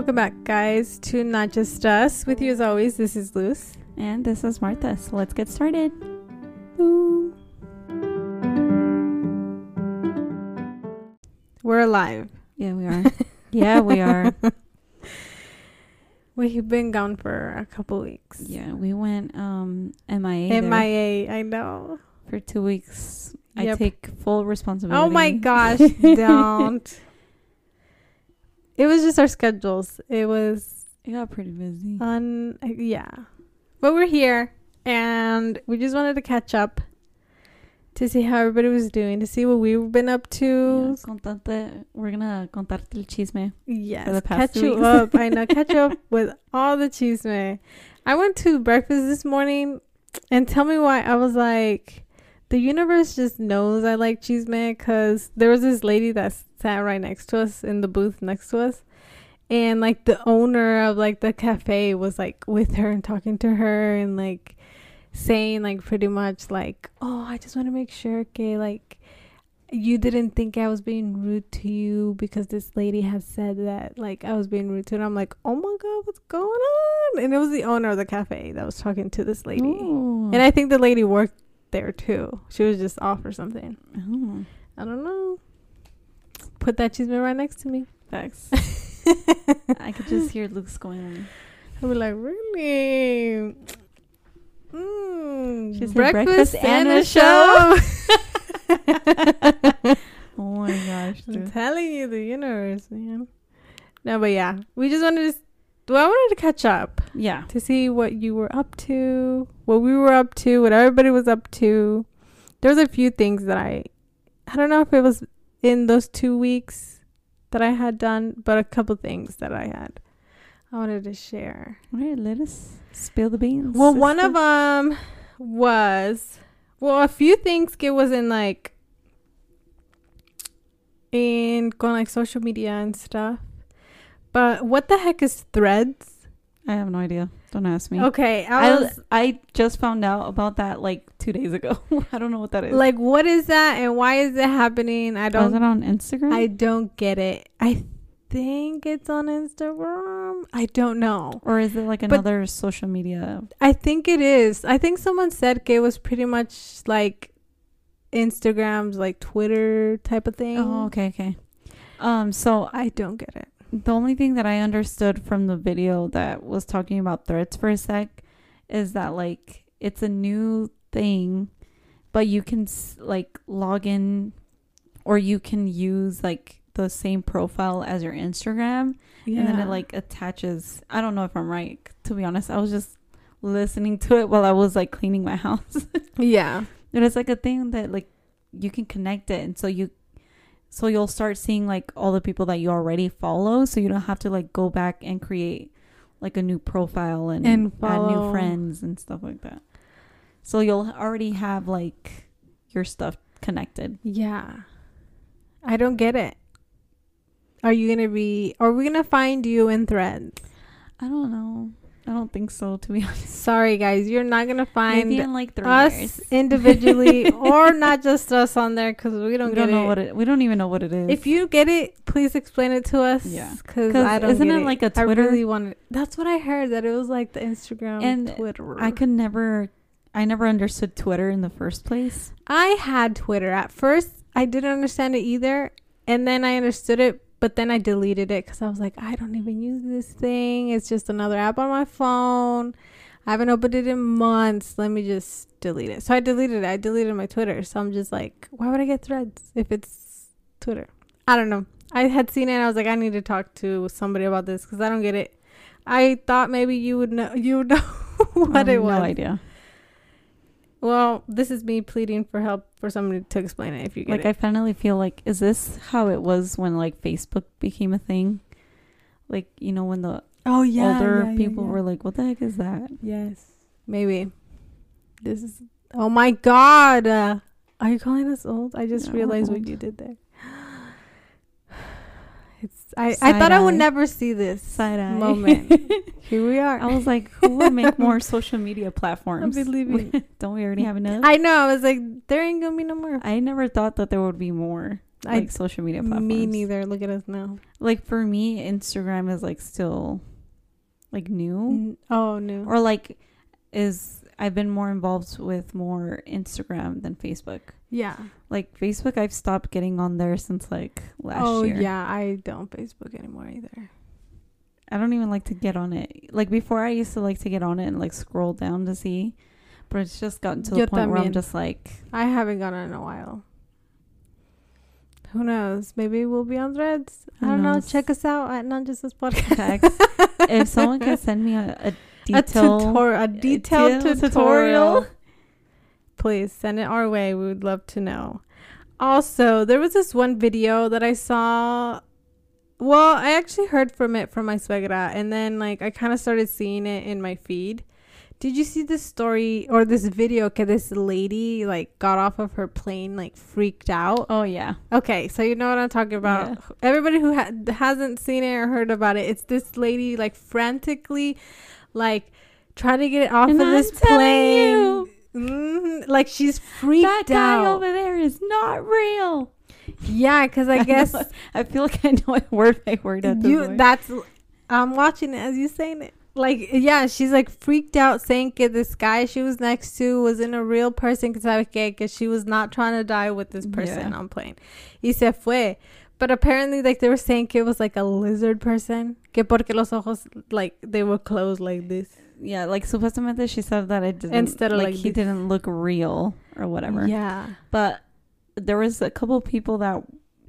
Welcome back, guys, to Not Just Us. With you as always, this is Luz. And this is Martha. So let's get started. Ooh. We're alive. Yeah, we are. yeah, we are. We've been gone for a couple weeks. Yeah, we went um MIA. there MIA, I know. for two weeks. I take full responsibility. Oh my gosh, don't. It was just our schedules. It was It got pretty busy. On yeah. But we're here and we just wanted to catch up to see how everybody was doing, to see what we've been up Yeah, to. contarte, we're gonna contarte el chisme. Yes, the past catch you up. I know, catch up with all the cheese man. I went to breakfast this morning, and tell me why. I was like, the universe just knows I like cheese man because there was this lady that sat right next to us in the booth next to us, and like the owner of like the cafe was like with her and talking to her and like saying like pretty much like, oh, I just want to make sure, okay, like you didn't think I was being rude to you because this lady has said that like I was being rude to her. And I'm like, oh my god, what's going on? And it was the owner of the cafe that was talking to this lady. Ooh. And I think the lady worked there too. She was just off or something. Oh, I don't know. Put that cheeseman right next to me. Thanks. I could just hear Luke's going. On. I was like, really? Mm, breakfast, breakfast and and a a show. Oh my gosh, I'm telling you, the universe, man. No, but yeah, we just wanted to. Well, I wanted to catch up Yeah. to see what you were up to, what we were up to, what everybody was up to. There was a few things that I, I don't know if it was in those two weeks that I had done, but a couple things that I had. I wanted to share. All right, let us spill the beans. Well, one of them was well, a few things it was in like in going like social media and stuff. But what the heck is Threads? I have no idea. Don't ask me. Okay, I I, was I just found out about that like two days ago. I don't know what that is. like, what is that and why is it happening? I don't. it on Instagram? I don't get it. I think it's on Instagram. I don't know. or is it like But- another social media? I think it is. I think someone said it was pretty much like Instagram's like Twitter type of thing. Oh, okay, okay. Um, so I don't get it. The only thing that I understood from the video that was talking about threads for a sec is that like it's a new thing, but you can like log in or you can use like the same profile as your Instagram Yeah. and then it like attaches. I don't know if I'm right. To be honest, I was just listening to it while I was like cleaning my house. yeah. and it's like a thing that like you can connect it, and so you, so you'll start seeing like all the people that you already follow, so you don't have to like go back and create like a new profile and, And add new friends and stuff like that. So you'll already have like your stuff connected. Yeah. I don't get it. Are you gonna be? Are we gonna find you in Threads? I don't know. I don't think so, to be honest. Sorry, guys, you're not gonna find in like three us years. individually or not just us on there because we don't we get don't know it. what it. We don't even know what it is. If you get it, please explain it to us. Yeah. because I don't. isn't it like a Twitter? I really wanted. That's what I heard. That it was like the Instagram And Twitter. I could never. I never understood Twitter in the first place. I had Twitter at first. I didn't understand it either, and then I understood it, but then I deleted it because I was like, I don't even use this thing. It's just another app on my phone. I haven't opened it in months. Let me just delete it. So I deleted it. I deleted my Twitter. So I'm just like, why would I get Threads if it's Twitter? I don't know. I had seen it. and I was like, I need to talk to somebody about this because I don't get it. I thought maybe you would know. You would know what I it was. No idea. Well, this is me pleading for help for somebody to explain it if you get Like it. I finally feel like is this how it was when like Facebook became a thing? Like you know when the oh yeah, older yeah, yeah, people yeah. were like, "What the heck is that?" Yes, maybe. This is. Oh my God! Uh, are you calling us old? I just No, realized what you did there. I. I thought I would never see this Side eye moment. Here we are. I was like, "Who would make more social media platforms?" believing. Don't we already have enough? I know. I was like, there ain't gonna be no more. I never thought that there would be more. I like social media platforms. me neither. Look at us now. Like for me, Instagram is like still like new Oh new. or like is I've been more involved with more Instagram than Facebook. Yeah. Like Facebook, I've stopped getting on there since like last oh year. Oh yeah, I don't Facebook anymore either. I don't even like to get on it. Like before, I used to like to get on it and like scroll down to see, but it's just gotten to the Yo point where I'm just like, I haven't gone on in a while. Who knows? Maybe we'll be on threads. I don't know. Check us out at Not Just Us Podcast. If someone can send me a, a a, tutor- a detailed detailed tutorial, tutorial. Please send it our way. We would love to know. Also, there was this one video that I saw. Well, I actually heard from it from my suegra, and then like I kind of started seeing it in my feed. Did you see this story or this video? Okay, this lady like got off of her plane, like freaked out. oh yeah, Okay, so you know what I'm talking about. Everybody who ha- hasn't seen it or heard about it, it's this lady like frantically, like trying to get it off And of I'm this plane. you, Mhm, Like she's freaked that guy out. over there is not real. yeah, because I know- guess I feel like I know it word by word at you. point. That's I'm watching it as you saying it. Like yeah, she's like freaked out, saying that this guy she was next to wasn't a real person because she was not trying to die with this person Yeah. on plane. Y se fue. But apparently, like they were saying, it was like a lizard person. Que porque los ojos like they were closed like this. Yeah, like supuestamente she said that it didn't Instead of, like, like, he didn't look real or whatever. Yeah. But there was a couple people that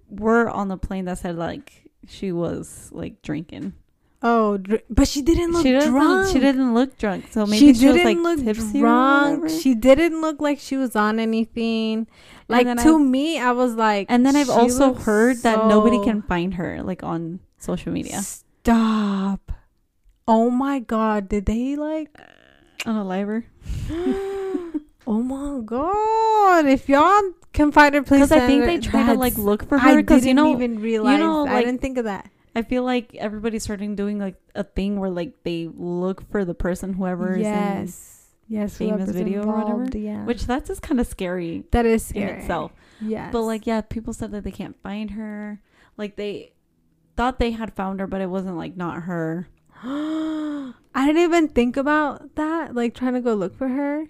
were on the plane that said like she was like drinking. Oh, dr- but she didn't look she didn't. drunk. She didn't look drunk. So maybe she she, was didn't like look tipsy drunk. She didn't look like she was on anything. Like to I've- me, I was like. and then I've also heard that nobody can find her like on social media Stop. Oh my god, did they like uh, on a liver. Oh my god. If y'all can find her please Because I think they try to like look for her. Because didn't you know, even realize You know, I didn't think of that. I feel like everybody's starting doing like a thing where like they look for the person, whoever is in yes. Yes, famous video or whatever, Yeah. Which that's just kind of scary that is in itself. Yes. But like, yeah, people said that they can't find her. Like they thought they had found her, but it wasn't like not her. I didn't even think about that, like trying to go look for her.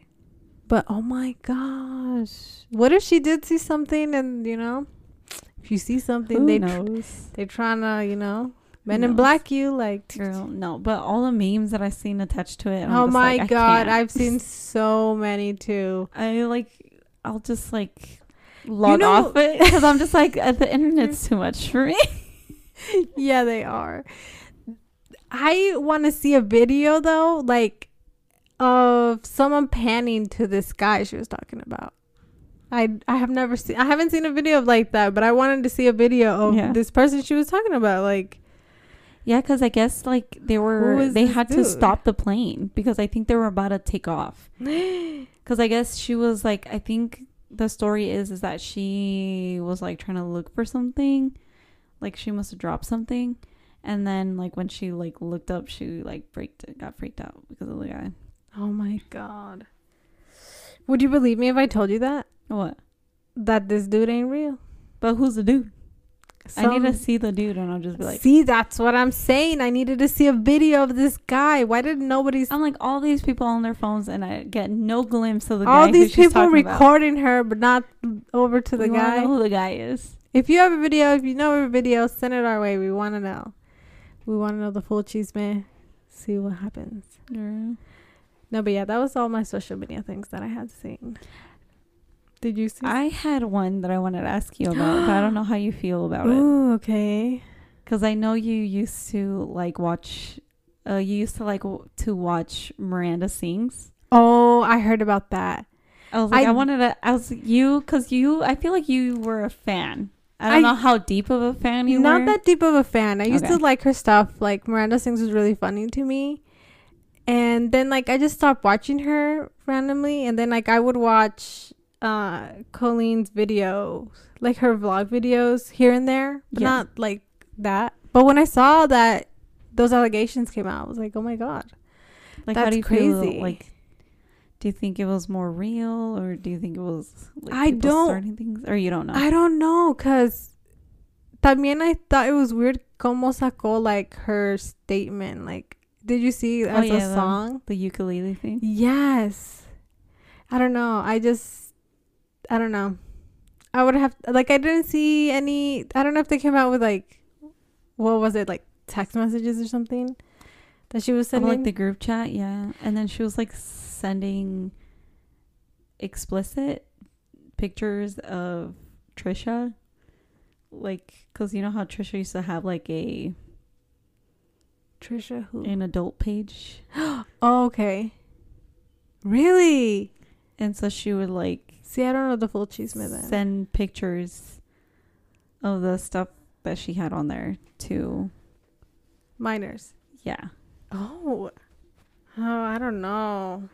But oh my gosh. What if she did see something and, you know, if you see something, Who they tr- knows? they trying to, you know, men in black you like Girl, no. But all the memes that I've seen attached to it. I'm Oh my like, god. I've seen so many too. I like. I'll just like log know- off it because I'm just like uh, the internet's too much for me. yeah, they are. I want to see a video though, like of someone panning to this guy she was talking about. I I have never seen. I haven't seen a video of like that, but I wanted to see a video of Yeah. this person she was talking about. Like, Yeah, because I guess like they were they had to stop the plane because I think they were about to take off. Because I guess she was like I think the story is is that she was like trying to look for something, like she must have dropped something, and then like when she like looked up, she like freaked got freaked out because of the guy. oh my god. Would you believe me if I told you that What? that this dude ain't real? But who's the dude? I need to see the dude, and I'll just be like, see, that's what I'm saying. I needed to see a video of this guy. Why did nobody? I'm like all these people on their phones, and I get no glimpse of the guy. All these people talking about. recording her, but not over to the We guy. know who the guy is. If you have a video, if you know of a video, send it our way. We want to know. We want to know the full cheese man. See what happens. No, but yeah, that was all my social media things that I had seen. Did you see? I had one that I wanted to ask you about, but I don't know how you feel about it. Ooh, okay. Because I know you used to like watch, uh, you used to like w- to watch Miranda Sings. Oh, I heard about that. I was like, I, I- wanted to, I was you, because you, I feel like you were a fan. I don't I- know how deep of a fan you are. Not were. that deep of a fan. I used to like her stuff. Like Miranda Sings was really funny to me. And then like I just stopped watching her randomly and then like I would watch uh Colleen's videos, like her vlog videos here and there, but Yeah. not like that. But when I saw that those allegations came out, I was like, "Oh my god." like, how do you crazy. feel? Like, do you think it was more real, or do you think it was? Like, I don't- starting things, or you don't know? I don't know cuz también I thought it was weird como sacó like her statement. Like, did you see oh, as Oh, yeah, a song? The ukulele thing. Yes. I don't know. I just, I don't know. I would have like I didn't see any. I don't know if they came out with like, what was it like text messages or something that she was Oh, sending. like the group chat, yeah. And then she was like sending explicit pictures of Trisha. Like, because you know how Trisha used to have like a Trisha who? an adult page, oh, okay. Really? and so she would like See, I don't know the full cheese then. send pictures of the stuff that she had on there to Minors. yeah. Oh. Oh, I don't know.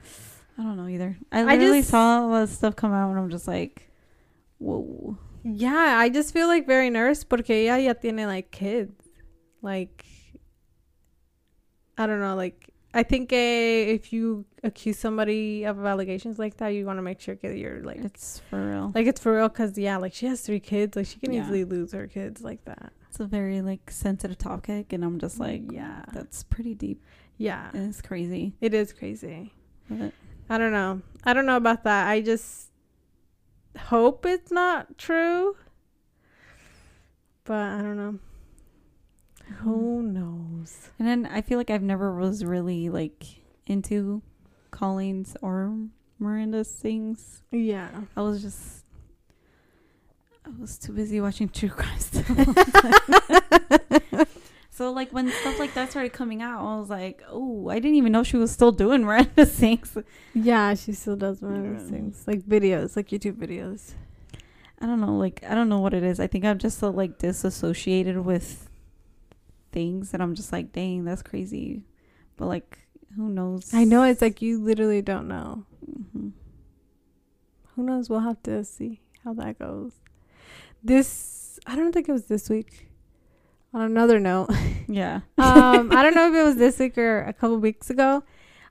I don't know either. I I literally just- saw all the stuff come out and I'm just like, whoa. Yeah, I just feel like very nervous porque ella ya tiene like kids. Like I don't know, like I think eh, if you accuse somebody of allegations like that, you want to make sure that you're like It's for real. like it's for real cuz yeah, like she has 3 kids, like she can Yeah. easily lose her kids like that. It's a very like sensitive topic and I'm just like, Yeah. that's pretty deep. Yeah. And it's crazy. It is crazy. But I don't know. I don't know about that. I just hope it's not true. But I don't know. Who hmm. knows? and then I feel like I've never was really like into Colleen's or Miranda Sings. Yeah. I was just I was too busy watching true crime stuff. so like when stuff like that started coming out, I was like, oh, I didn't even know she was still doing Miranda Sings. Yeah, she still does of Yeah. things. Like videos, like YouTube videos. I don't know, like I don't know what it is. I think I'm just so like disassociated with things that I'm just like, dang, that's crazy. But like, who knows? I know it's like you literally don't know. Mhm. Who knows? We'll have to see how that goes. This I don't think it was this week. On another note, Yeah. um, I don't know if it was this week or a couple weeks ago.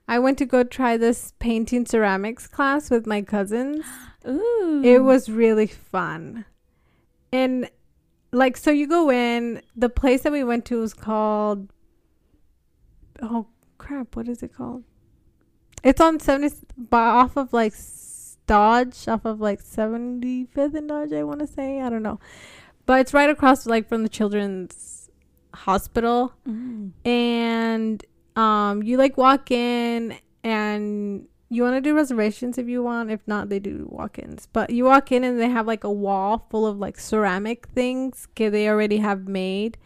I went to go try this painting ceramics class with my cousins. Ooh. It was really fun. And like so you go in, the place that we went to was called Oh crap, what is it called? It's on 70 bo- off of like Dodge, off of like 75th and Dodge, I want to say. I don't know. But it's right across like from the children's hospital. Mm. and um you like walk in and you want to do reservations if you want. If not they do walk-ins. But you walk in and they have like a wall full of like ceramic things que they already have made.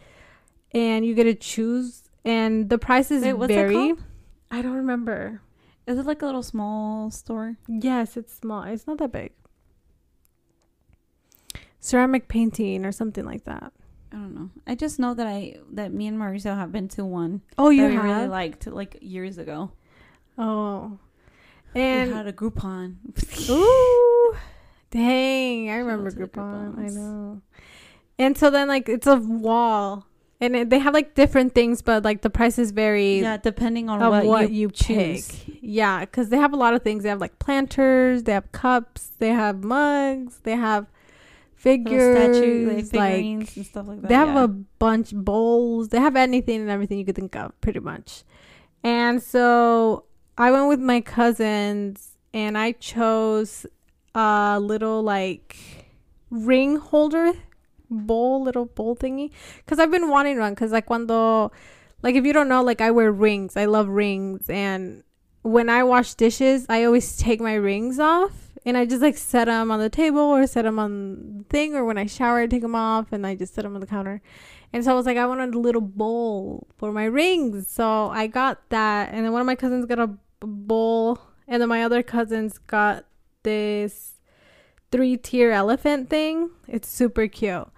And you get to choose. And the prices Wait, vary i don't remember. Is it like a little small store? yes it's small. It's not that big. Ceramic painting or something like that I don't know. I just know that I that me and Mauricio have been to one oh you that have really liked like years ago. oh And we had a Groupon. Ooh, dang! I remember Groupon. I know. And so then, like, it's a wall, and it, they have like different things, but like the prices vary yeah, depending on what, what, you, you, pick. choose. Yeah, because they have a lot of things. They have like planters, they have cups, they have mugs, they have figures, statue, like like figurines and stuff like that. they have yeah. a bunch bowls. They have anything and everything you could think of, pretty much. And so I went with my cousins, and I chose a little like ring holder bowl, little bowl thingy, because I've been wanting one. Because like cuando, like if you don't know, like I wear rings. I love rings, and when I wash dishes, I always take my rings off and I just like set them on the table or set them on the thing or when I shower I take them off and I just set them on the counter. And so I was like I wanted a little bowl for my rings. So I got that and then one of my cousins got a bowl and then my other cousins got this three tier elephant thing. It's super cute.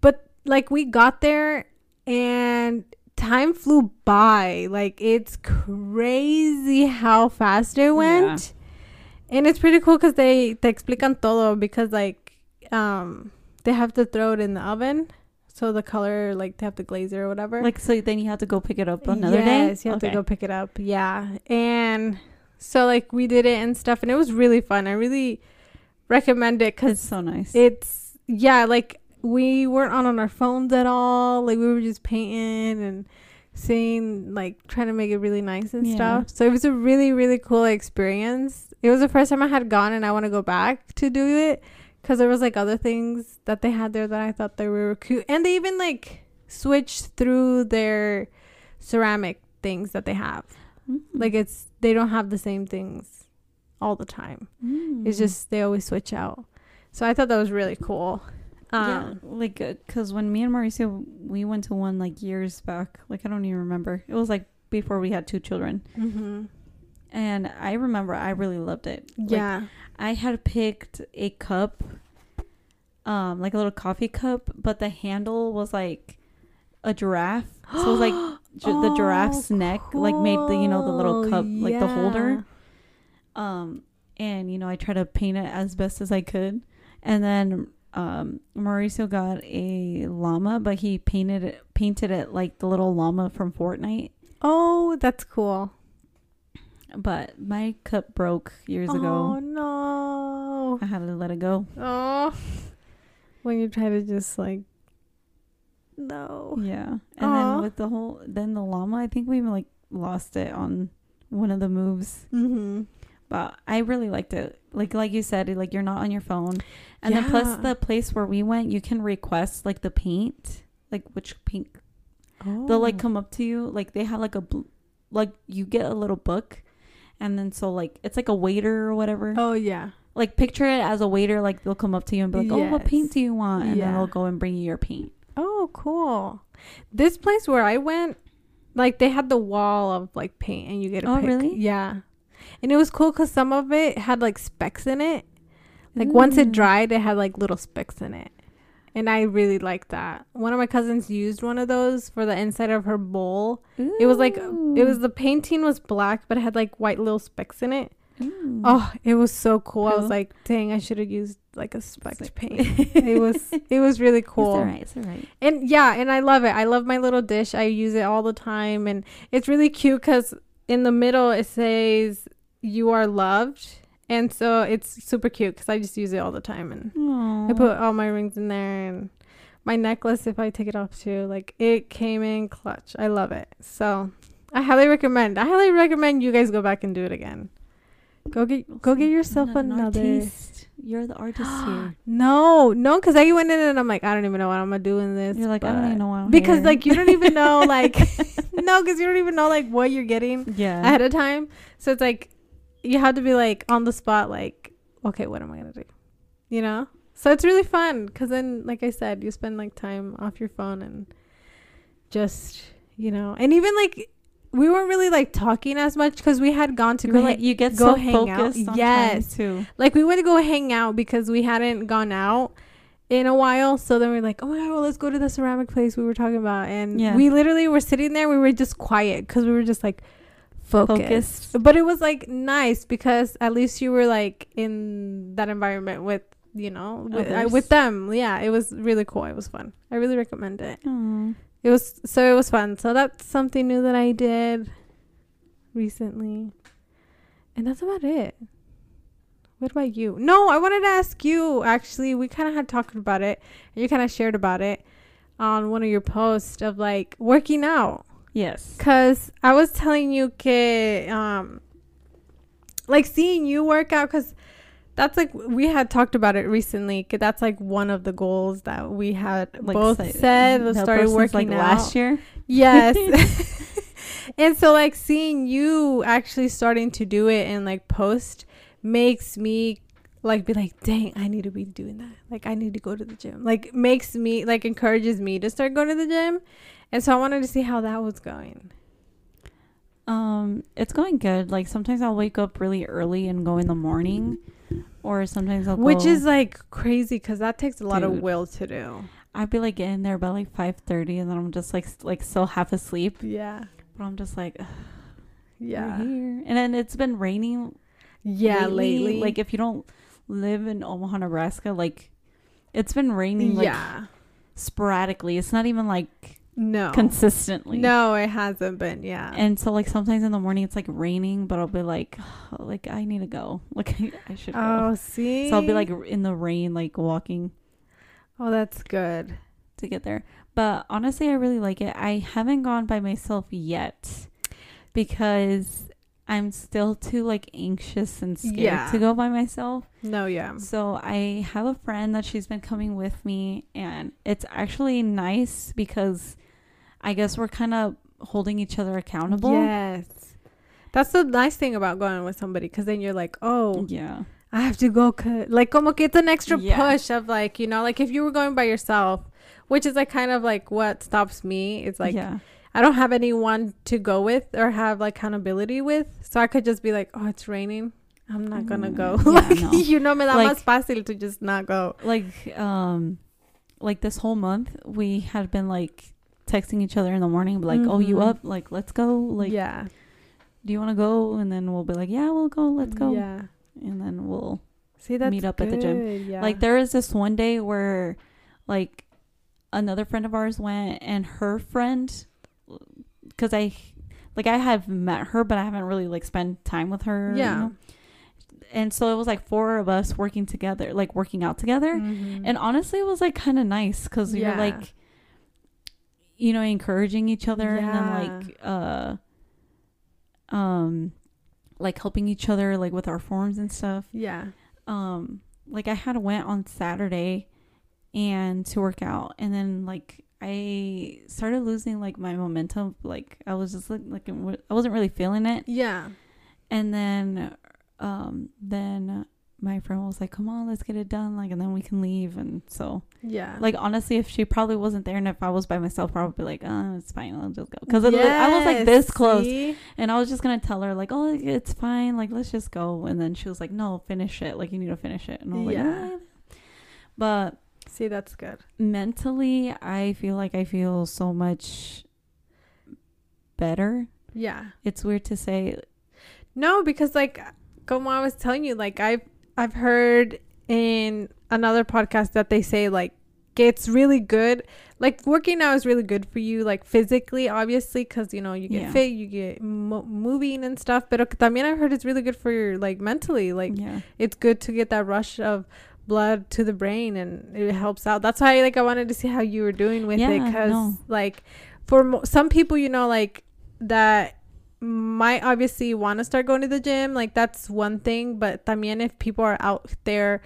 But like we got there and time flew by. Like it's crazy how fast it went. And it's pretty cool because they te explican todo because like um they have to throw it in the oven. So the color like they have to glaze it or whatever. Like so, then you have to go pick it up another day. yes, you have Okay. to go pick it up. Yeah. And so like we did it and stuff and it was really fun. I really recommend it It's cuz so nice. it's yeah, like we weren't on on our phones at all. Like we were just painting and seeing like trying to make it really nice and Yeah. stuff. So it was a really really cool experience. It was the first time I had gone and I want to go back to do it cuz there was like other things that they had there that I thought they were cute. And they even like switched through their ceramic things that they have. Mm. Like it's they don't have the same things all the time. It's Mm. just they always switch out. So I thought that was really cool. Yeah, Um, like because when me and Mauricio we went to one like years back, like I don't even remember. It was like before we had two children, mhm. and I remember I really loved it. Like, Yeah. I had picked a cup, um, like a little coffee cup, but the handle was like a giraffe. So it was like gi- the giraffe's neck, like made the you know the little cool. cup, like the holder. Um, and you know I tried to paint it as best as I could, and then um Mauricio got a llama, but he painted it painted it like the little llama from Fortnite. Oh, that's cool. But my cup broke years Oh ago. Oh no. I had to let it go. Oh. When you try to just like no. Yeah. And then with the whole then the llama, I think we even like lost it on one of the moves. Mhm. But I really liked it. Like like you said, like you're not on your phone. And then plus the place where we went, you can request like the paint, like which paint Oh. they'll like oh. come up to you. Like they have like a bl- like you get a little book and then so like it's like a waiter or whatever. Oh yeah. Like picture it as a waiter, like they'll come up to you and be like, Oh, what paint do you want? And then they'll go and bring you your paint. Oh, cool. This place where I went, like they had the wall of like paint, and you get a Oh, pick. really? Yeah, and it was cool because some of it had like specks in it. Like once it dried, it had like little specks in it, and I really liked that. One of my cousins used one of those for the inside of her bowl. It was like it was the painting was black, but it had like white little specks in it. Ooh. Oh, it was so cool. I was like, dang, I should have used like a specked like- paint. it was it was really cool. It's alright. It's alright. And yeah, and I love it. I love my little dish. I use it all the time, and it's really cute because in the middle it says "You are loved," and so it's super cute because I just use it all the time, and I put all my rings in there and my necklace if I take it off too. Like it came in clutch. I love it. So I highly recommend. I highly recommend you guys go back and do it again. Go get go get yourself An another. You're the artist here. No, no, because I went in and I'm like, I don't even know what I'm gonna do in this. You're like, I don't even know why. I'm because here. like you don't even know like no because you don't even know like what you're getting yeah. ahead of time so it's like you have to be like on the spot like okay what am i gonna do you know so it's really fun because then like i said you spend like time off your phone and just you know and even like we weren't really like talking as much because we had gone to you go like ha- you get go so hang out. focused on Yes. trying to like we went to go hang out because we hadn't gone out in a while so then we are like oh my god well let's go to the ceramic place we were talking about and Yeah. we literally were sitting there we were just quiet because we were just like focused. Focused. but it was like nice because at least you were like in that environment with you know with, uh, I, Others. with them. Yeah it was really cool. It was fun. I really recommend it. Aw. it was so it was fun. So that's something new that i did recently. And that's about it. What about you? No i wanted to ask you actually. We kind of had talked about it and you kind of shared about it on one of your posts of like working out yes because i was telling you que um like seeing you work out because that's like we had talked about it recently 'cause that's like one of the goals that we had like both said help started working like out. last year Yes. and so like seeing you actually starting to do it and like post makes me like be like, dang, I need to be doing that. Like I need to go to the gym. Like makes me like encourages me to start going to the gym. And so I wanted to see how that was going. um it's going good like sometimes i'll wake up really early and go in the morning or sometimes i'll Which go- is like crazy because that takes a lot of will to do. i'd be like getting there by like 5.30 and then i'm just like like still half asleep Yeah. but i'm just like "Ugh, Yeah. here and then it's been raining Yeah, lately. like if you don't live in omaha nebraska like it's been raining like yeah. sporadically it's not even like No. consistently no, it hasn't been. Yeah. and so like sometimes in the morning it's like raining but i'll be like like i need to go like i, I should go oh, see. so i'll be like in the rain like walking Oh, that's good. to get there. But honestly, I really like it. I haven't gone by myself yet because I'm still too like anxious and scared Yeah. to go by myself. No, yeah. So I have a friend that she's been coming with me and it's actually nice because I guess we're kind of holding each other accountable. Yes. That's the nice thing about going with somebody because then you're like, oh, Yeah. I have to go. Cut. Like, como que it's an extra Yeah. push of like, you know, like if you were going by yourself, which is like kind of like what stops me. It's like, yeah. I don't have anyone to go with or have like accountability with. So I could just be like, oh, it's raining. I'm not gonna Mm, go. yeah, like, no. you know, me da Like- más fácil to just not go. Like um like this whole month we had been like texting each other in the morning like, "Oh, you Mhm. up? Like, let's go." Like, yeah. "Do you want to go?" And then we'll be like, "Yeah, we'll go. Let's go." Yeah. And then we'll See, that's Meet up at the gym. Yeah. Like there was this one day where like another friend of ours went and her friend cuz I like I have met her but I haven't really like spent time with her. you Yeah. know? And so it was like four of us working together, like working out together. Mhm. And honestly it was like kind of nice cuz you're Yeah. like you know encouraging each other and then like uh um like helping each other like with our forms and stuff yeah. um like I had went on Saturday and to work out and then like I started losing like my momentum like I was just like like I wasn't really feeling it Yeah. and then um then my friend was like come on let's get it done like and then we can leave and so Yeah. like honestly if she probably wasn't there and if I was by myself probably like oh it's fine I'll just go because I was like this close see? and I was just gonna tell her like, "Oh, it's fine. Like, let's just go." And then she was like, "No, finish it. Like, you need to finish it." And I was like, Yeah. But See, that's good. mentally, I feel like I feel so much better. Yeah. It's weird to say. No, because like, uh, como I was telling you, like I've I've heard in another podcast that they say like it's really good. Like working out is really good for you, like physically, obviously, because you know you get Yeah. fit, you get mo- moving and stuff. But también I've heard it's really good for your like mentally. Like yeah, it's good to get that rush of blood to the brain and it helps out that's why like i wanted to see how you were doing with it because no. like for mo- some people you know like that might obviously want to start going to the gym like that's one thing but también if people are out there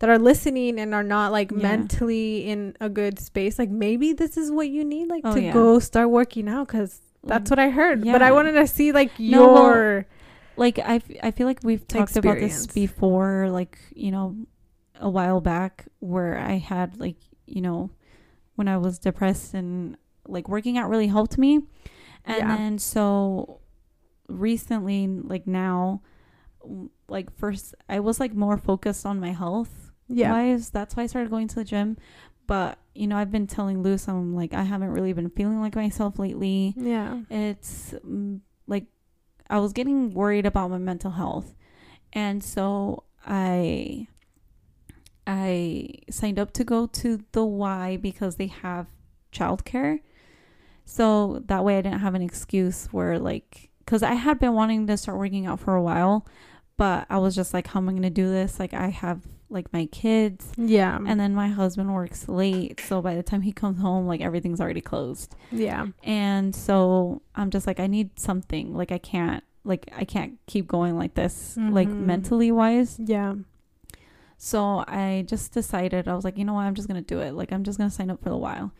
that are listening and are not like Yeah. mentally in a good space like maybe this is what you need like Oh, to yeah. go start working out because that's what i heard but i wanted to see like No, well, your like I, f- I feel like we've talked about this before like you know a while back where i had like you know when i was depressed and like working out really helped me and Yeah. then so recently like now like first i was like more focused on my health yeah. wise. That's why i started going to the gym. But you know i've been telling Luz i'm like i haven't really been feeling like myself lately. Yeah. It's mm, like I was getting worried about my mental health. And so I I signed up to go to the Y because they have childcare. So that way I didn't have an excuse where like cuz I had been wanting to start working out for a while, but I was just like how am I going to do this? Like I have like my kids yeah and then my husband works late, so by the time he comes home like everything's already closed. yeah And so I'm just like I need something. Like I can't like I can't keep going like this like Mhm. mentally wise. yeah So I just decided I was like, you know what, I'm just going to do it. Like I'm just going to sign up for the while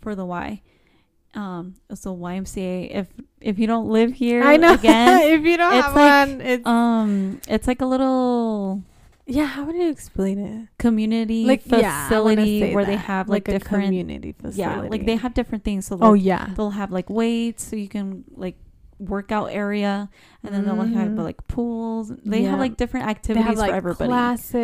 for the Y. Um so YMCA if if you don't live here I know. again, if you don't it's have like, one, it's um it's like a little yeah. How would you explain it? community Like yeah, facility say where they have like, a different community facility. yeah, like they have different things so like, Oh yeah. they'll have like weights so you can like workout area and then they'll have Mhm. like pools they Yeah. have like different They activities have like for everybody classes.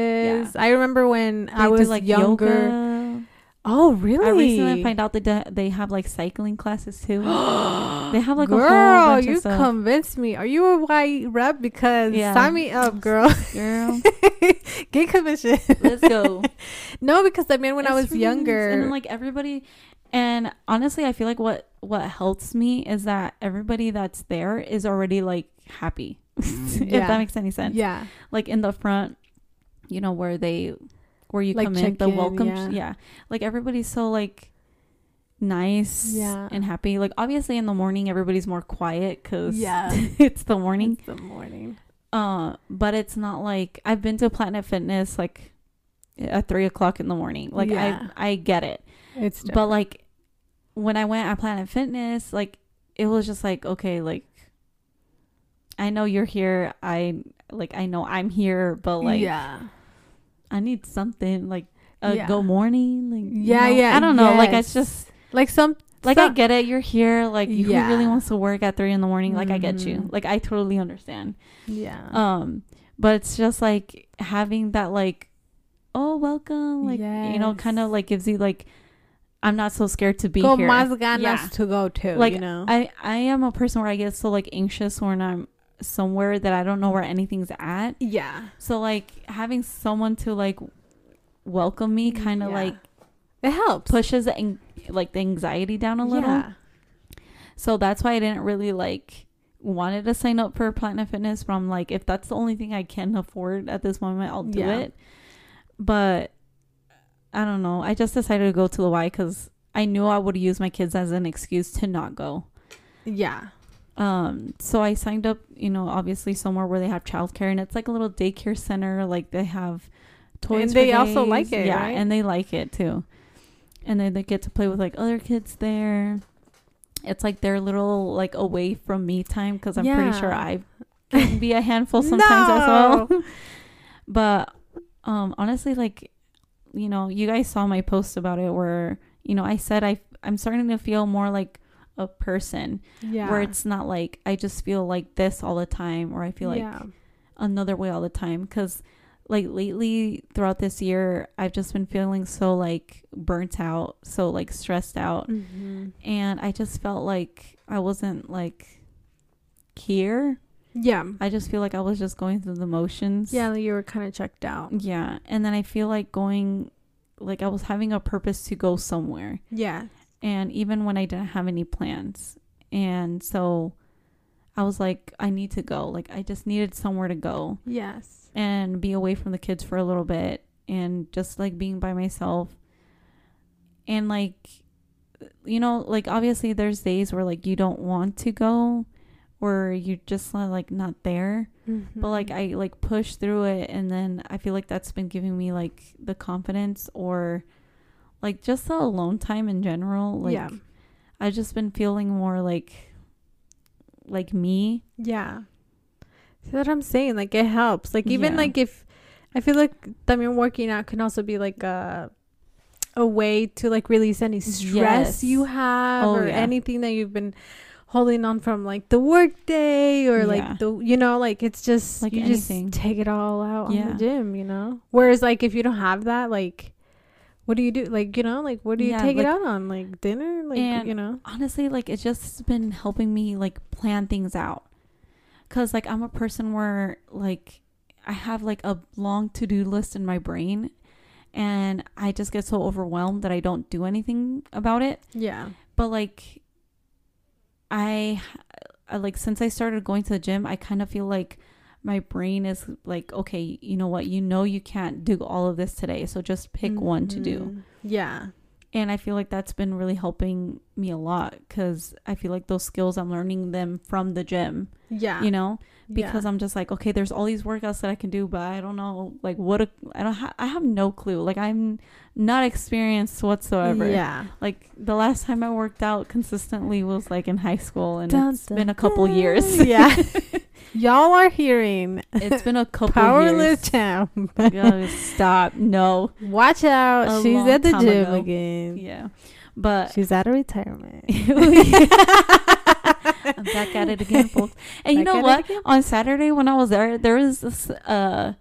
yeah. I remember when They I do, was like younger. yoga. Oh really? i recently find out that they- they have like cycling classes too they have like a whole girl, bunch of you stuff. convinced me. Are you a white rep? Because Yeah. sign me up, girl. girl Get commission. let's go no, because I mean, when I was younger, and then like everybody and honestly i feel like what what helps me is that everybody that's there is already like happy if Yeah. that makes any sense yeah, like in the front you know where they where you Like come in, the in, welcome, yeah. yeah. like everybody's so like nice Yeah. and happy. Like obviously in the morning everybody's more quiet because Yeah. it's the morning. It's the morning. Uh, but it's not like I've been to Planet Fitness like at three o'clock in the morning. Like Yeah. I I get it, It's but like when I went at Planet Fitness, like it was just like okay, like I know you're here. I like I know I'm here, but like yeah, I need something like a Yeah. go morning. Like you Yeah, know? yeah, I don't know. Like it's just like some like I get it. You're here. Like who Yeah. really wants to work at three in the morning? Like I get you. Mhm. Like I totally understand. yeah, Um, but it's just like having that like, oh welcome, like you know, kind of like gives you like, I'm not so scared to be go here. más ganas Yeah. to go to. Like, you know, I I am a person where I get so like anxious when I'm somewhere that I don't know where anything's at. yeah, So like having someone to like welcome me kind of Yeah. like it helps. pushes the an- like the anxiety down a little. Yeah. So that's why I didn't really like wanted to sign up for Planet Fitness, but I'm like, if that's the only thing I can afford at this moment, I'll do Yeah. it. But I don't know. I just decided to go to the Y because I knew I would use my kids as an excuse to not go. Yeah. Um, so I signed up, you know, obviously somewhere where they have childcare and it's like a little daycare center. Like they have toys. And they also like it, yeah, right? and they like it too. And then they get to play with like other kids there. It's like their little like away from me time because I'm pretty sure I can be a handful sometimes as well. but um, honestly, like you know, you guys saw my post about it where you know I said I I'm starting to feel more like a person Yeah. where it's not like I just feel like this all the time or I feel like yeah. another way all the time cuz like lately throughout this year I've just been feeling so like burnt out, so like stressed out Mhm. and I just felt like I wasn't like here. Yeah. I just feel like I was just going through the motions. Yeah, you were kind of checked out. Yeah, and then I feel like going like I was having a purpose to go somewhere Yeah. And even when I didn't have any plans. And so I was like, I need to go. Like, I just needed somewhere to go Yes. and be away from the kids for a little bit and just like being by myself. And like, you know, like obviously there's days where like you don't want to go or you're just like not there. But like Mm-hmm. I like push through it and then I feel like that's been giving me like the confidence or like just the alone time in general. Like yeah. I've just been feeling more like like me. Yeah. See what I'm saying? Like it helps. Like even Yeah. like if I feel like I mean working out can also be like a a way to like release any stress Yes. you have Oh, or yeah. anything that you've been holding on from like the work day or Yeah. like the you know like it's just Like you anything. just take it all out Yeah. on the gym you know whereas like if you don't have that like what do you do? Like you know like what do you Yeah, take like- it out on? Like dinner? Like you know? Honestly, like it's just been helping me like plan things out. Cuz like I'm a person where like I have like a long to-do list in my brain and I just get so overwhelmed that I don't do anything about it. yeah. But like I, I like since I started going to the gym, I kind of feel like my brain is like, okay, you know what? You know you can't do all of this today, so just pick one to do. Mhm. yeah And I feel like that's been really helping me a lot cuz I feel like those skills I'm learning them from the gym, yeah you know? Yeah. Because I'm just like, okay, there's all these workouts that I can do, but I don't know like what a, I don't ha- I have no clue. Like I'm not experienced whatsoever. yeah Like the last time I worked out consistently was like in high school, and Dun, it's dun, been a couple dun. years. yeah y'all are hearing it's been a couple powerless years. champ oh Gotta stop. No. watch out A she's at the gym ago. again Yeah. But she's out of retirement I'm back at it again, folks. And you know what? On Saturday when I was there, there was this uh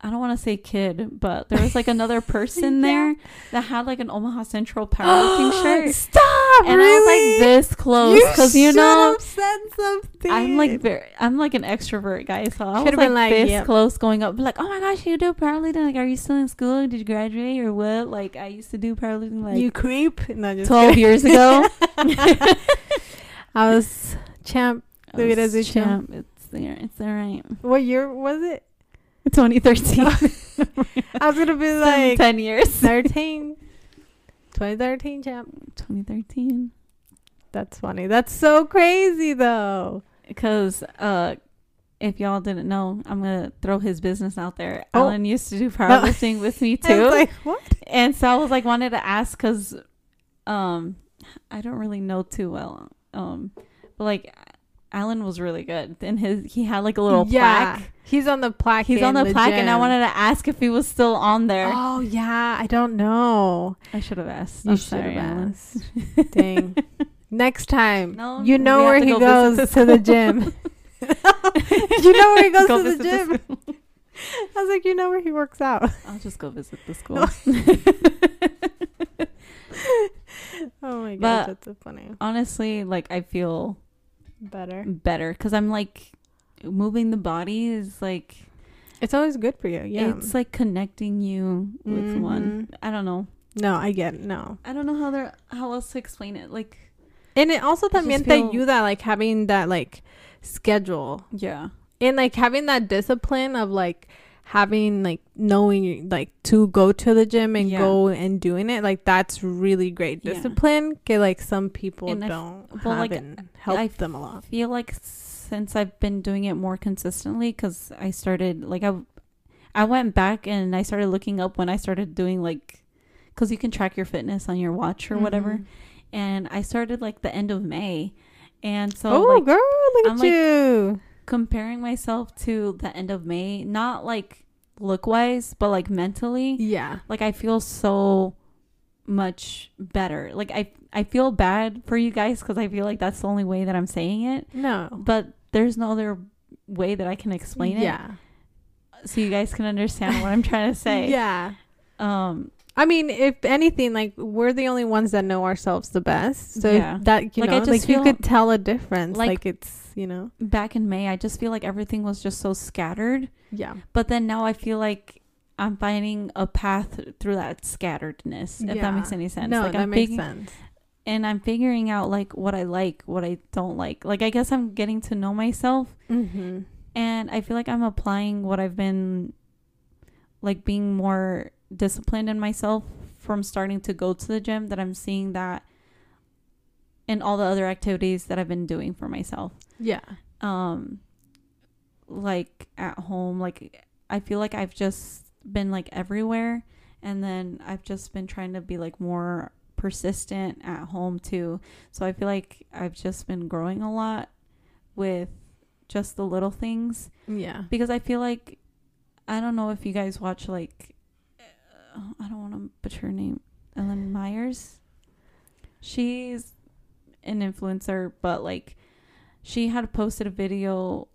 I don't want to say kid, but there was like another person Yeah. there that had like an Omaha Central powerlifting shirt. stop And really? I was like this close because you, should know said something I'm like very, I'm like an extrovert guy, so I was Should've like, like, this yep. close going up, like, oh my gosh, you do powerlifting? Like, are you still in school? Did you graduate or what? Like, I used to do powerlifting like you creep no, just 12 kidding. years ago. I was champ I was it's champ. It's there. It's all right. what year was it 2013. I was gonna be like 10 years. 13. 2013 champ. 2013. That's funny. That's so crazy though. Because uh, if y'all didn't know, I'm going to throw his business out there. Oh. Alan used to do powerlifting with me I too. was like, what? and so I was like, wanted to ask because um, I don't really know too well. Um, but like, Alan was really good. And his he had like a little yeah. plaque. He's on the plaque. He's on the, plaque, and I wanted to ask if he was still on there. Oh yeah, I don't know. I should have asked. You I'm should sorry, have asked. Dang. Next time, No, you know where he go goes to the the gym. you know where he goes Go to the visit the gym. I was like, you know where he works out. I'll just go visit the school. Oh my gosh, that's so funny. Honestly, like I feel Better. better because I'm like moving the body is like It's always good for you. Yeah. it's like connecting you with mm-hmm. one. I don't know. no, I get it. No. I don't know how they're how else to explain it. Like And it also también te feel- ayuda like having that like schedule yeah, and like having that discipline of like having like knowing like to go to the gym and Yeah. go and doing it like that's really great Yeah. discipline que like some people And don't well, have like, and help I them a lot feel like since I've been doing it more consistently because I started like I I went back and I started looking up when I started doing like because you can track your fitness on your watch or whatever. Mhm. And I started like the end of May, and so oh like girl look I'm, at like, you comparing myself to the end of May, not like look wise, but like mentally, yeah like I feel so much better. Like I I feel bad for you guys because I feel like that's the only way that I'm saying it, no but there's no other way that I can explain it. yeah So you guys can understand what I'm trying to say. yeah Um I mean, if anything, like we're the only ones that know ourselves the best. So Yeah. that you Like, know, like you could tell a difference. like- Like, it's you know, back in May, I just feel like everything was just so scattered. yeah, But then now I feel like I'm finding a path through that scatteredness, if Yeah. that makes any sense. No, like that I'm makes fig- sense. and I'm figuring out like what I like, what I don't like. Like I guess I'm getting to know myself Mm-hmm. and I feel like I'm applying what I've been like being more disciplined in myself from starting to go to the gym that I'm seeing that in all the other activities that I've been doing for myself. Yeah, Um like at home, like I feel like I've just been like everywhere and then I've just been trying to be like more persistent at home too. So I feel like I've just been growing a lot with just the little things yeah. because I feel like I don't know if you guys watch like uh, I don't want to butcher her name Ellen Myers. She's an influencer, but like she had posted a video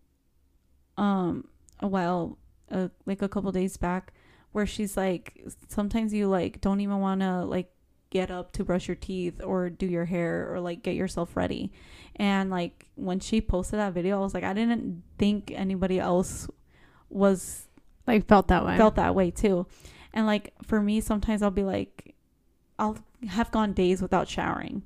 um a while uh, like a couple days back where she's like sometimes you like don't even want to like get up to brush your teeth or do your hair or like get yourself ready. And like when she posted that video i was like i didn't think anybody else was Like felt that way. felt that way too. And like for me sometimes i'll be like i'll have gone days without showering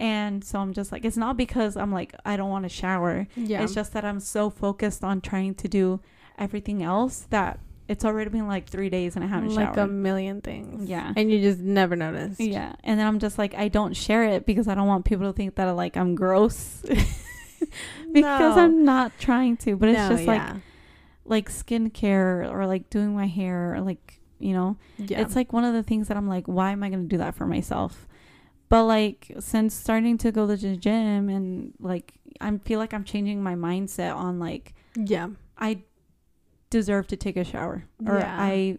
and so i'm just like it's not because i'm like i don't want to shower yeah. it's just that I'm so focused on trying to do everything else that it's already been like three days and I haven't showered. like a million things. Yeah. and you just never notice. yeah, and then I'm just like I don't share it because I don't want people to think that I, like I'm gross because No. I'm not trying to. But it's No, just like like skincare or like doing my hair or like you know yeah. it's like one of the things that I'm like why am I gonna do that for myself? But like since starting to go to the gym and like I feel like I'm changing my mindset on like yeah. I deserve to take a shower or Yeah. I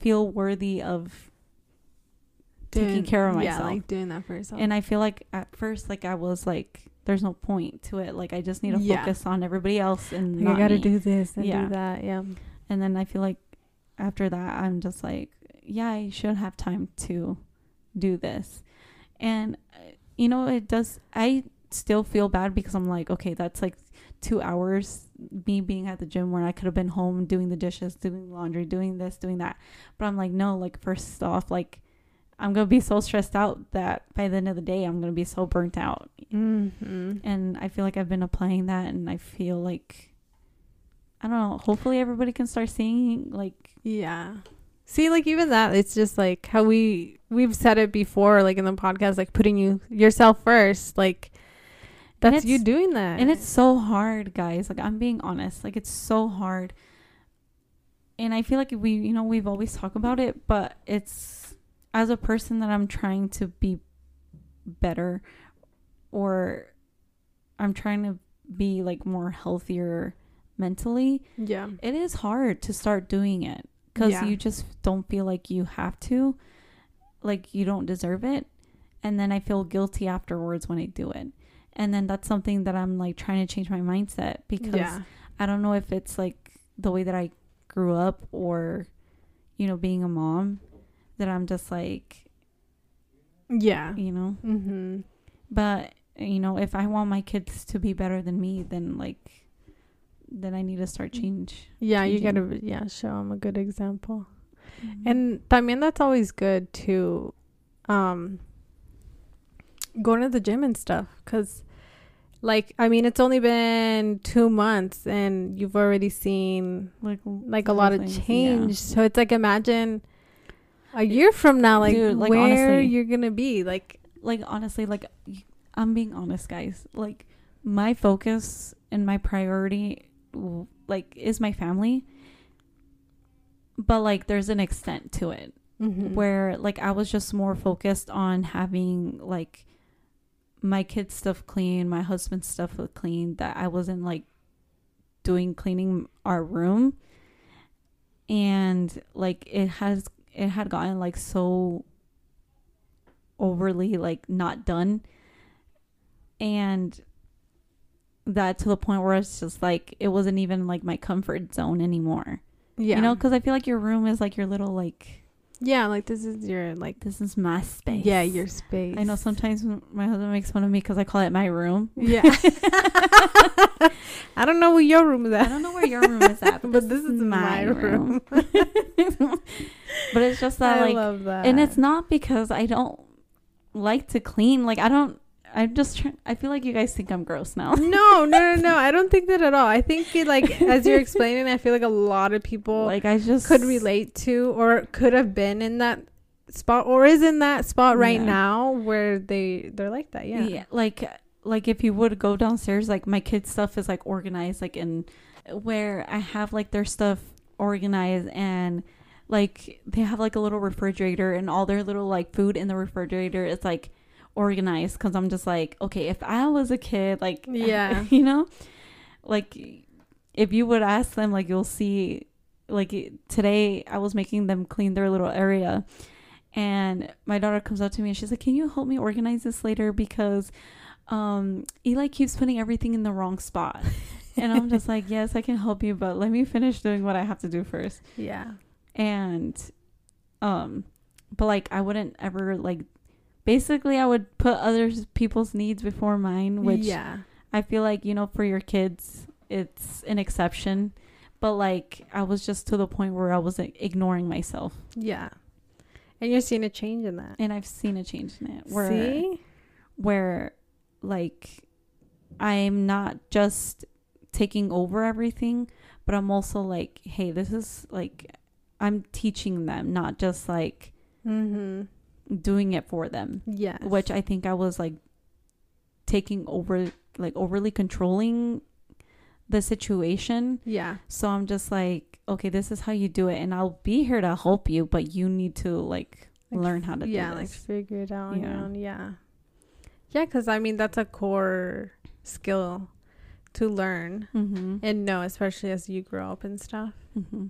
feel worthy of taking care of myself. Yeah, like doing that for yourself. and I feel like at first like I was like there's no point to it like I just need to Yeah. focus on everybody else and Like, I gotta me. do this and Yeah. do that. Yeah. and then I feel like after that I'm just like yeah I should have time to do this and uh, you know it does I still feel bad because I'm like okay that's like 2 hours me being at the gym where I could have been home doing the dishes doing laundry doing this doing that but I'm like no like first off like I'm going to be so stressed out that by the end of the day I'm going to be so burnt out Mm-hmm. and I feel like I've been applying that and I feel like I don't know. Hopefully, everybody can start seeing like Yeah. See, like even that, it's just like how we we've said it before, like in the podcast, like putting you yourself first. Like that's you doing that. And it's so hard, guys. Like I'm being honest. Like it's so hard. And I feel like we, you know, we've always talked about it, but it's as a person that I'm trying to be better or I'm trying to be like more healthier mentally. yeah. It is hard to start doing it cuz Yeah. you just don't feel like you have to. Like you don't deserve it. And then I feel guilty afterwards when I do it. And then that's something that I'm like trying to change my mindset because yeah. I don't know if it's like the way that I grew up or you know being a mom that I'm just like Yeah. you know Mm-hmm. but you know if I want my kids to be better than me then like then I need to start change Yeah, you gotta yeah show them a good example. Mm-hmm. And también that's always good to um going to the gym and stuff cuz like I mean it's only been 2 months and you've already seen like like a lot of things, yeah. change. So it's like imagine a year from now like, Dude, like, where honestly. you're to be like like honestly like I'm being honest guys like my focus and my priority like is my family. But like there's an extent to it mhm. where like i was just more focused on having like my kids stuff clean my husband's stuff clean that i wasn't like doing cleaning our room. And like it has it had gotten like so overly like not done. And that to the point where it's just like it wasn't even like my comfort zone anymore yeah. you know because i feel like your room is like your little like yeah, like this is your like this is my space yeah, your space. i know sometimes my husband makes fun of me because i call it my room Yeah. I don't know where your room is at. i don't know where your room is at but this is my room. but it's just that I like love that. and it's not because i don't like to clean like i don't i'm just trying i feel like you guys think i'm gross now no, no, no, no. I don't think that at all. I think it, like as you're explaining, I feel like a lot of people like i just could relate to or could have been in that spot or is in that spot right Yeah. now where they they're like that. Yeah. yeah like like if you would go downstairs like my kids stuff is like organized like in where i have like their stuff organized and like they have like a little refrigerator and all their little like food in the refrigerator is like organized because i'm just like okay if i was a kid like Yeah. you know like if you would ask them like you'll see like today i was making them clean their little area and my daughter comes up to me and she's like can you help me organize this later because um eli keeps putting everything in the wrong spot and i'm just like yes i can help you but let me finish doing what i have to do first Yeah. and um but like i wouldn't ever like basically i would put other people's needs before mine which yeah. I feel like, you know, for your kids, it's an exception. But like, I was just to the point where I was like, ignoring myself. Yeah. And you're seeing a change in that. And I've seen a change in it where, See? where like, I'm not just taking over everything, but I'm also like, hey, this is like, I'm teaching them, not just like Mm-hmm. Doing it for them. Yeah. Which I think I was like taking over, like overly controlling the situation. Yeah. So I'm just like, okay, this is how you do it, and I'll be here to help you, but you need to like, Like, learn how to yeah, like figure it out Yeah. own. Yeah. Yeah, because I mean that's a core skill to learn mm-hmm. and know, especially as you grow up and stuff. Mm-hmm.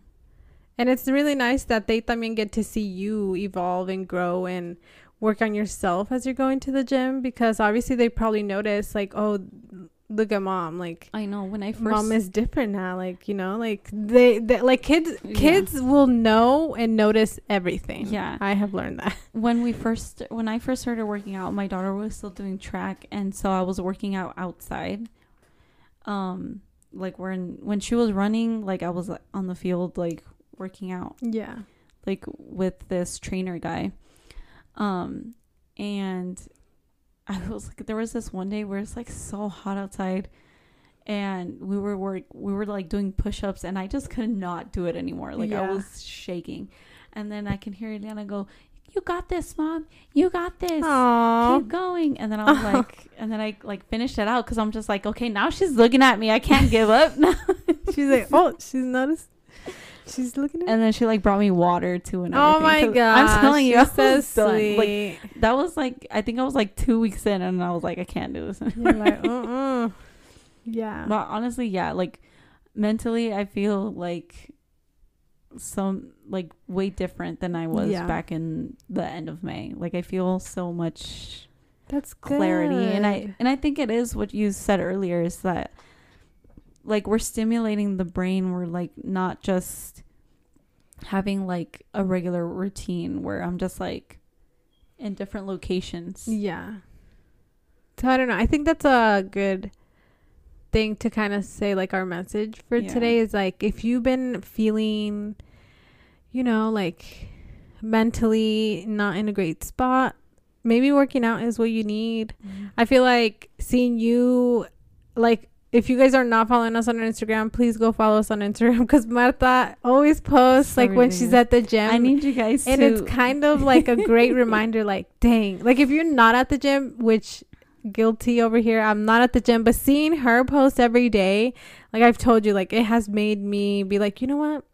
And it's really nice that they también get to see you evolve and grow and work on yourself as you're going to the gym because obviously they probably notice like, oh, look at mom, like I know when I first mom is different now, like you know, like they, they like kids Yeah. kids will know and notice everything. Yeah. I have learned that. when we first when I first started working out, my daughter was still doing track, and so I was working out outside. Um, like when when she was running, like I was on the field, like working out. Yeah. like with this trainer guy. Um and I was like there was this one day where it's like so hot outside and we were work we were like doing push-ups and I just could not do it anymore. Like I was shaking. And then I can hear Eliana go, "You got this, mom. You got this." Aww. keep going and then i was like and then i like finished it out because i'm just like okay now she's looking at me i can't give up now She's like, oh, she's noticed. She's looking at. and then she like brought me water too and oh my god! i'm telling you I so was done. sweet. like that was like i think i was like two weeks in and i was like i can't do this You're like, uh, uh yeah. but honestly yeah like mentally i feel like some like way different than i was Yeah. back in the end of may like i feel so much That's clarity and i and i think it is what you said earlier is that like we're stimulating the brain we're like not just having like a regular routine where i'm just like in different locations Yeah. So I don't know. I think that's a good thing to kind of say like our message for Yeah. today is like if you've been feeling you know like mentally not in a great spot, maybe working out is what you need. Mm-hmm. I feel like seeing you like if you guys are not following us on Instagram, please go follow us on Instagram because Martha always posts like when she's at the gym. i need you guys and to it's kind of like a great reminder like dang like if you're not at the gym which guilty over here i'm not at the gym but seeing her post every day like i've told you like it has made me be like you know what?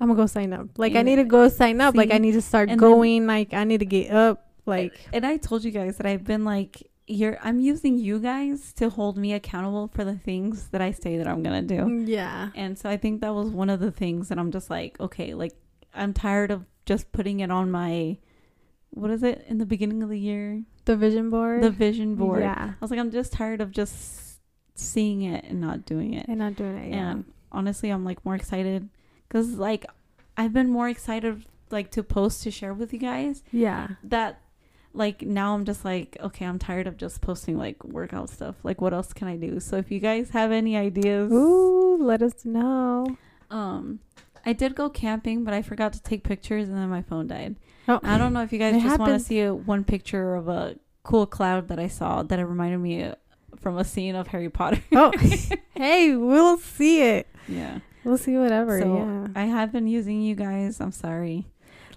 I'm gonna go sign up. Like i need to go sign up. Like i need to start And then- going like i need to get up like and i told you guys that i've been like you're i'm using you guys to hold me accountable for the things that i say that i'm gonna do mm, yeah And so I think that was one of the things that I'm just like, okay, like I'm tired of just putting it on my what is it in the beginning of the year? the vision board The vision board. yeah I was like, I'm just tired of just seeing it and not doing it. and not doing it yeah And honestly, I'm like more excited because like I've been more excited like to post to share with you guys yeah that like now I'm just like okay I'm tired of just posting like workout stuff. Like what else can I do? So if you guys have any ideas ooh let us know. Um, I did go camping, but I forgot to take pictures, and then my phone died. oh. I don't know if you guys It just want to see a, one picture of a cool cloud that I saw that it reminded me uh, from a scene of Harry Potter. oh hey we'll see it. Yeah, we'll see whatever So, yeah. I have been using you guys. I'm sorry,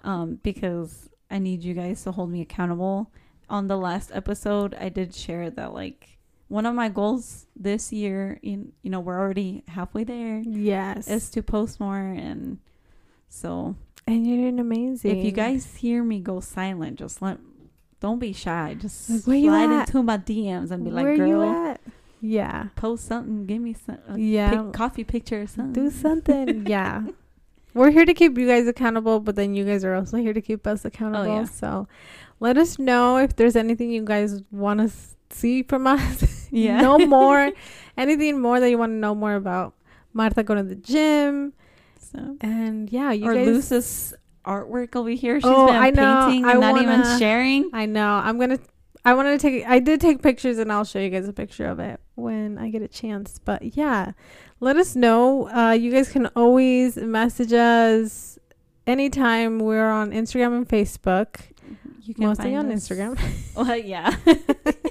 um, because I need you guys to hold me accountable. On the last episode, I did share that like one of my goals this year, in you know, we're already halfway there, yes is to post more and. So And you're doing amazing. If you guys hear me go silent, just let don't be shy. Just Like, where you slide at? into my DMs and be like, where you "Girl, at? Yeah. post something. Give me some a Yeah. pic- coffee picture or something." Do something. yeah. We're here to keep you guys accountable, but then you guys are also here to keep us oh, accountable. Oh, yeah. So let us know if there's anything you guys want to see from us. Yeah. no more. anything more that you want to know more about. Martha going to the gym. So, And yeah, you or guys. Luz's artwork over here. She's Oh, been I know. painting I and not even wanna- sharing. I know. I'm going to. I wanted to take. I did take pictures, and I'll show you guys a picture of it when I get a chance. But yeah, let us know. Uh, you guys can always message us anytime. We're on Instagram and Facebook, You can mostly find on us- Instagram. Well, yeah.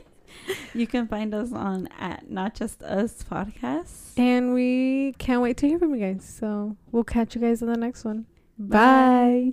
you can find us on at not just us podcast. and we can't wait to hear from you guys. So we'll catch you guys on the next one. Bye.